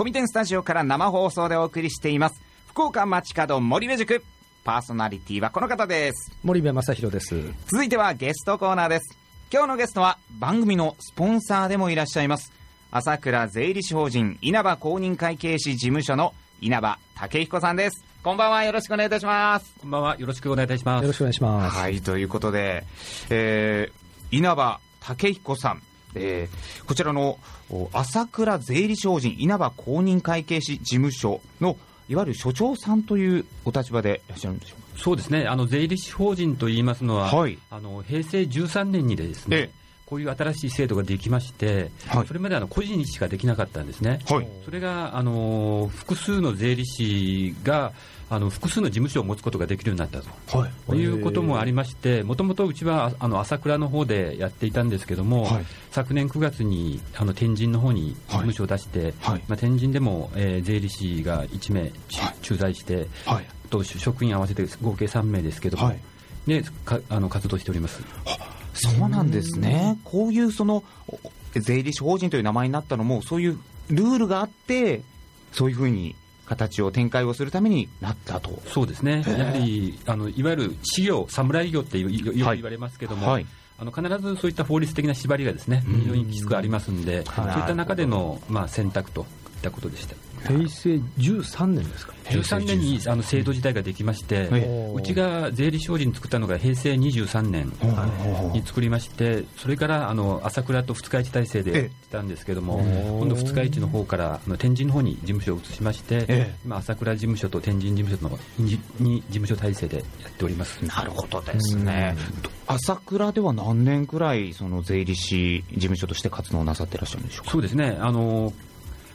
コミテンスタジオから生放送でお送りしています。福岡町角森部塾。パーソナリティはこの方です。森部正弘です。続いてはゲストコーナーです。今日のゲストは番組のスポンサーでもいらっしゃいます。朝倉税理士法人稲葉公認会計士事務所の稲葉武彦さんです。こんばんは。よろしくお願いいたします。こんばんは。よろしくお願いいたします。よろしくお願いします。はい。ということで、えー、稲葉武彦さんえー、こちらの朝倉税理士法人稲葉公認会計士事務所のいわゆる所長さんというお立場でいらっしゃるんでしょうか？そうですね。あの税理士法人といいますのは、はい、あの平成13年にですね、こういう新しい制度ができまして、はい、それまであの個人にしかできなかったんですね、はい、それがあの複数の税理士があの複数の事務所を持つことができるようになったと、はい、いうこともありまして、もともとうちはあの朝倉の方でやっていたんですけども、はい、昨年9月にあの天神の方に事務所を出して、はい、まあ、天神でも、えー、税理士が1名、駐在して、と職員合わせて合計3名ですけども、でかあの活動しております。そうなんですね、こういうその税理士法人という名前になったのも、そういうルールがあって、そういうふうに形を展開をするためになったと。そうですね、やはりあのいわゆる私業、侍業ってよく言われますけども、はい。あの必ずそういった法律的な縛りがですね非常にきつくありますんで、そういった中での、まあ、選択といったことでした。平成13年ですか？13年にあの制度自体ができまして、うちが税理士法人作ったのが平成23年に作りまして、それからあの朝倉と二日市体制でやってたんですけども、今度、二日市の方からあの天神の方に事務所を移しまして、今、朝倉事務所と天神事務所のに事務所体制でやっております。なるほどですね、朝倉では何年くらいその税理士事務所として活動なさっていらっしゃるんでしょうか？そうですね。あの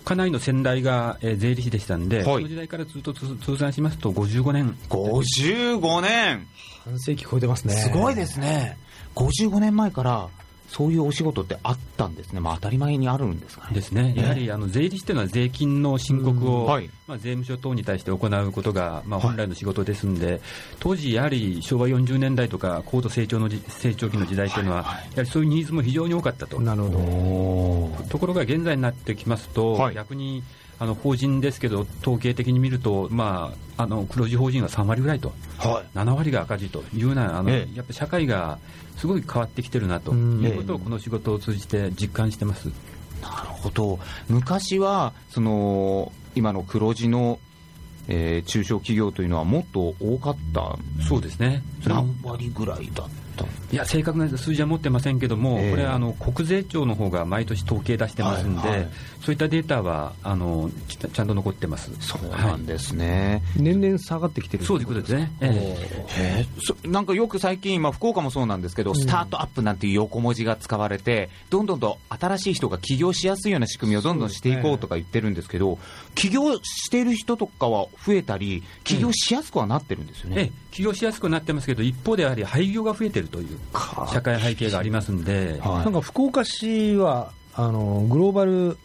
家内の先代が、えー、税理士でしたんで、はい、その時代からずっと通算しますと55年。55年。半世紀超えてますね。すごいですね。55年前からそういうお仕事ってあったんですね、まあ、当たり前にあるんですかね。ですね、やはりあの税理士というのは税金の申告を、はい、まあ、税務署等に対して行うことが、まあ、本来の仕事ですんで、はい、当時、やはり昭和40年代とか高度成長の成長期の時代というのは、はいはい、やはりそういうニーズも非常に多かったと。なるほど。ところが現在になってきますと、はい、逆にあの法人ですけど、統計的に見ると、まあ、あの黒字法人は3割ぐらいと、はい、7割が赤字というような、あの、ええ、やっぱ社会がすごい変わってきてるなということを、この仕事を通じて実感してます。なるほど。昔はその今の黒字のえー、中小企業というのはもっと多かったそうですね。何割ぐらいだいや正確な数字は持ってませんけども、えー、これはあの国税庁の方が毎年統計出してますんで、はいはい、そういったデータはあのちゃんと残ってます。そうなんですね、はい、年々下がってきてるそういうことですね、えー、なんかよく最近、まあ、福岡もそうなんですけど、うん、スタートアップなんていう横文字が使われて、どんどんと新しい人が起業しやすいような仕組みをどんどんしていこうとか言ってるんですけど、ね、起業してる人とかは増えたり、起業しやすくはなってるんですよね。うん、起業しやすくなってますけど、一方でやはり廃業が増えてるという社会背景がありますんで、はい、なんか福岡市はあのグローバル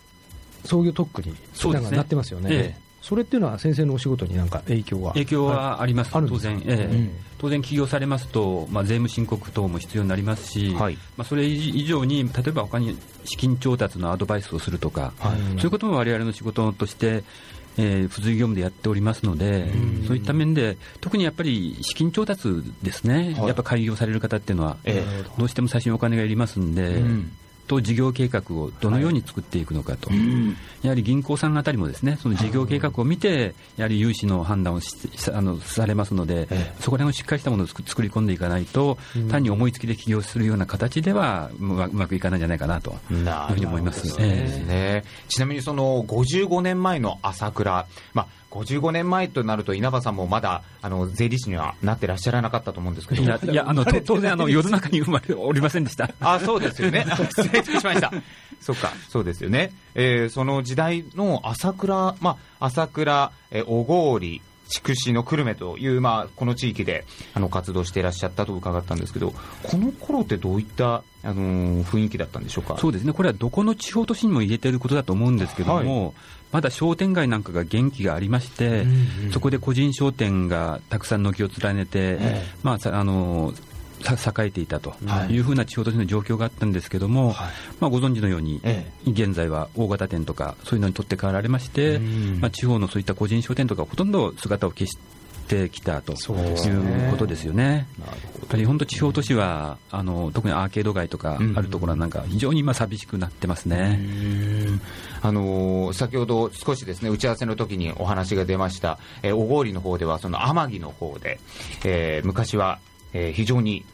創業特区になんなってますよね。ええ。それっていうのは先生のお仕事になんか影響は？影響はあります、当然、ええ、うん、当然起業されますと、まあ、税務申告等も必要になりますし、はい、まあ、それ以上に、例えば他に資金調達のアドバイスをするとか、はい、そういうことも我々の仕事として、えー、付随業務でやっておりますので、そういった面で、特にやっぱり資金調達ですね、はい、やっぱ開業される方っていうのは、えー、どうしても最初にお金がいりますんで、うんと事業計画をどのように作っていくのかと、はい、やはり銀行さんあたりもですねその事業計画を見て、やはり融資の判断をしあのされますので、ええ、そこら辺をしっかりしたものを作り込んでいかないと、単に思いつきで起業するような形ではうまくいかないんじゃないかなと。いうふうに思います。ね。えー、ちなみにその55年前の朝倉、まあ55年前となると、稲葉さんもまだあの税理士にはなってらっしゃらなかったと思うんですけど、いや、いやあの当然あの、世の中に生まれおりませんでした。あそうですよね、失礼しました、そっか、そうですよね、えー、その時代の朝倉、まあ、朝倉、えー、小郡、筑紫の久留米という、まあ、この地域であの活動していらっしゃったと伺ったんですけど、この頃ってどういったあの雰囲気だったんでしょうか？そうですね、これはどこの地方都市にも言えていることだと思うんですけども、はい、まだ商店街なんかが元気がありまして、うんうん、そこで個人商店がたくさん軒を連ねて、えー、まあ、あの栄えていたとい。うふうな地方都市の状況があったんですけども、はい、まあ、ご存知のように、ええ、現在は大型店とかそういうのに取って代わられまして、まあ、地方のそういった個人商店とかほとんど姿を消してきたということですよね。本当、地方都市はあの特にアーケード街とかあるところはなんか非常に今寂しくなってますね。あのー、先ほど少しですね打ち合わせの時にお話が出ました、えー、小郡の方ではその天城の方で、えー、昔はえー、非常に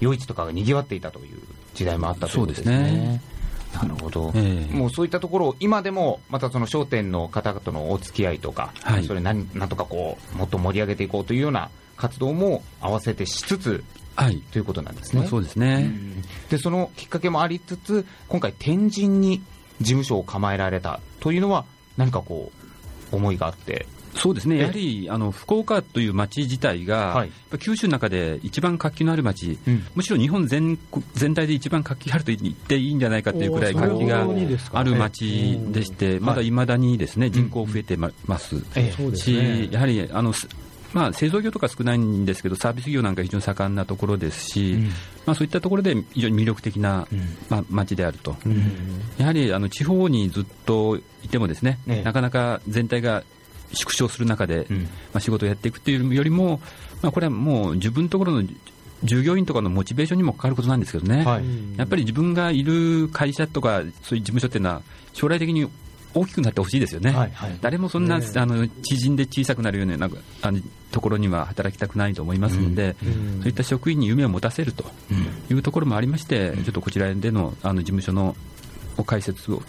夜市とかが賑わっていたという時代もあったということですね。そうですねなるほど、えー、もうそういったところを今でもまたその商店の方々のお付き合いとか、はい、それ何なんとかこうもっと盛り上げていこうというような活動も合わせてしつつ、はい、ということなんですね。まあ、そうですね、でそのきっかけもありつつ今回天神に事務所を構えられたというのは何かこう思いがあってそうですね、やはりあの福岡という街自体が、はい、九州の中で一番活気のある街、うん、むしろ日本全全体で一番活気があると言っていいんじゃないかというくらい活気がある街でして、まだい。まだにですね人口増えてます。し、やはりあのまあ、製造業とか少ないんですけど、サービス業なんか非常に盛んなところですし、うん、まあ、そういったところで非常に魅力的な、うん、まあ、街であると、うん、やはりあの地方にずっといても、ですね、なかなか全体が縮小する中で、まあ、仕事をやっていくというよりも、まあ、これはもう自分のところの従業員とかのモチベーションにもかかることなんですけどね、はい、やっぱり自分がいる会社とか、そういう事務所っていうのは、将来的に大きくなってほしいですよね、はいはい、誰もそんな、ね、あの縮んで小さくなるようななんかあのところには働きたくないと思いますので、うん、そういった職員に夢を持たせるというところもありまして、うん、ちょっとこちらでのあの事務所の解説を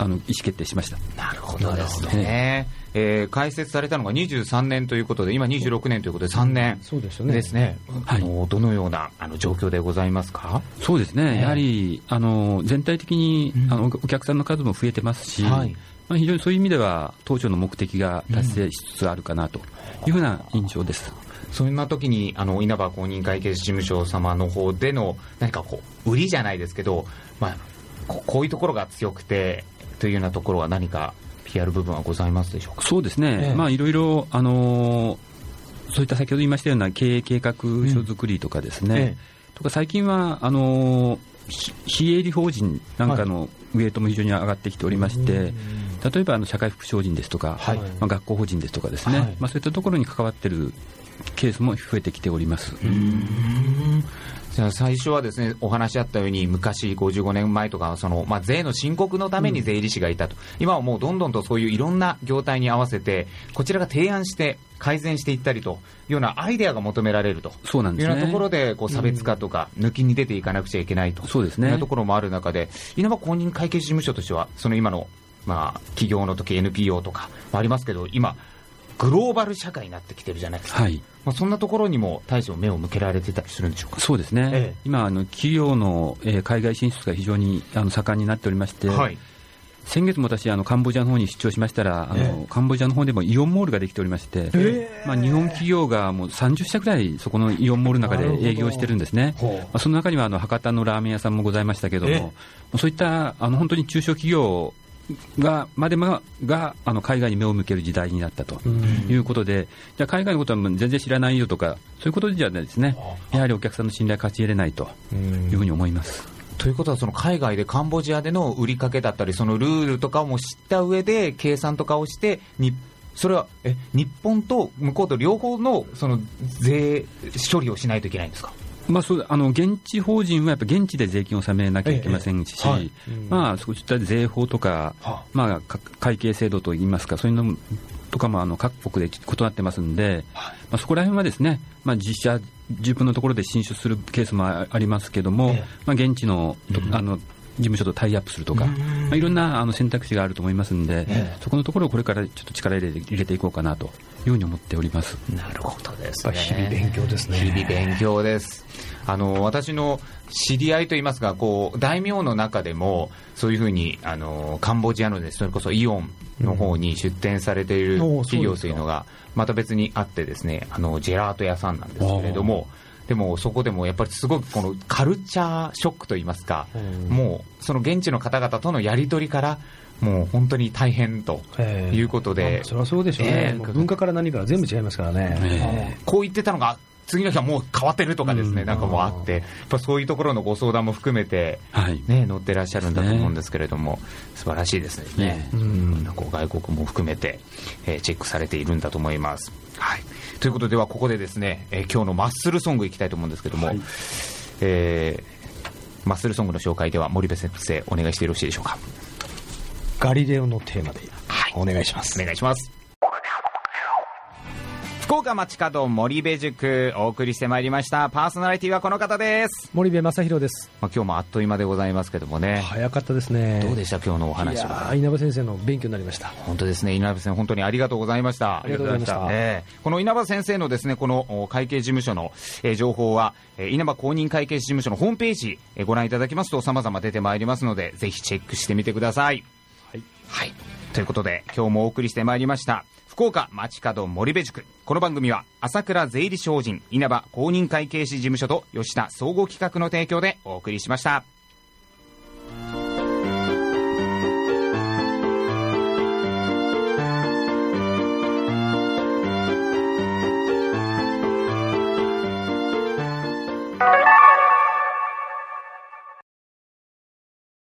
あの意思決定しました。なるほどですね。えー、開設されたのが23年ということで、今26年ということで、3年そうですね。ですね、はい、あのどのようなあの状況でございますか？そうですね、やはりあの全体的に、あのお客さんの数も増えてますし、はい。まあ、非常にそういう意味では、当初の目的が達成しつつあるかなというふうな印象です。そんな時にあに稲葉公認会計事務所様の方での何かこう売りじゃないですけど、まあ、こういうところが強くてというようなところは何か PR 部分はございますでしょうか？そうですね、ええ、まあいろいろ、あのー、そういった先ほど言いましたような経営計画書作りとかですね、うんえ、とか最近はあのー、非営利法人なんかのウェイトも非常に上がってきておりまして、はい、例えばあの社会福祉法人ですとか、はい、まあ、学校法人ですとかですね、はい、まあ、そういったところに関わっているケースも増えてきております。じゃ最初はですねお話あったように昔55年前とかその、まあ、税の申告のために税理士がいたと、うん、今はもうどんどんとそういういろんな業態に合わせてこちらが提案して改善していったりというようなアイデアが求められると。そうなんです、ね、いうようなところでこう差別化とか抜きに出ていかなくちゃいけないと。そうです、ね、いうところもある中で稲葉公認会計事務所としてはその今のまあ、企業の時 NPO とかもありますけど今グローバル社会になってきてるじゃないですか、はい、まあ、そんなところにも大将、目を向けられてたりするんでしょうか。そうですね、ええ、今あの、企業の、えー、海外進出が非常にあの盛んになっておりまして、はい、先月も私、あのカンボジアの方に出張しましたら、あの、カンボジアの方でもイオンモールができておりまして、えまあ、日本企業がもう30社ぐらい、そこのイオンモールの中で営業してるんですね、まあ、その中にはあの博多のラーメン屋さんもございましたけども、そういったあの本当に中小企業がまでもがあの海外に目を向ける時代になったということで、じゃあ海外のことは全然知らないよとか、そういうことじゃないですね、やはりお客さんの信頼勝ち得れないというふうに思います。ということは、その海外でカンボジアでの売りかけだったり、そのルールとかも知った上で、計算とかをして、それはえ日本と向こうと両方のその税処理をしないといけないんですか？まあ、そうあの現地法人はやっぱ現地で税金を納めなきゃいけませんし、はい、まあ、そういった税法とか、まあ、会計制度といいますか、そういうのとかもあの各国で異なってますんで、まあ、そこら辺はですね、まあ、実社、自分のところで進出するケースもありますけども、まあ、現地のあの事務所とタイアップするとか、まあ、いろんなあの選択肢があると思いますんで、そこのところをこれからちょっと力入れ入れていこうかなというふうに思っておりますなるほどです、ね、日々勉強ですね。日々勉強です。あの私の知り合いといいますか、こう大名の中でも、そういうふうにあのカンボジアのです、それこそイオンの方に出店されている企業というのが、また別にあって、ですねあのジェラート屋さんなんですけれども。でもそこでもやっぱりすごくこのカルチャーショックといいますか、もうその現地の方々とのやり取りから、もう本当に大変ということで、それはそうでしょうね、文化から何から全部違いますからね、こう言ってたのが次の日はもう変わってるとかですね、うん、なんかもうあって、やっぱそういうところのご相談も含めて、はい。ね、乗ってらっしゃるんだと思うんですけれども、ね、素晴らしいですね、ね。うん、こう外国も含めて、えー、チェックされているんだと思います。はい、ということでは、ここでですね、えー、今日のマッスルソングいきたいと思うんですけども、はい、えー、マッスルソングの紹介では森部先生、お願いしてよろしいでしょうか？ガリレオのテーマで、はい、お願いします。お願いします。福岡町角森部塾お送りしてまいりましたパーソナリティはこの方です森部正弘です、まあ、今日もあっという間でございますけどもね早かったですねどうでした今日のお話は稲葉先生の勉強になりました本当ですね稲葉先生本当にありがとうございましたありがとうございました、えー、この稲葉先生のですねこの会計事務所の、えー、情報は、えー、稲葉公認会計士事務所のホームページ、えー、ご覧いただきますと様々出てまいりますのでぜひチェックしてみてくださいはい、はい、ということで今日もお送りしてまいりました福岡町角森部塾この番組は朝倉税理商人稲葉公認会計士事務所と吉田総合企画の提供でお送りしました。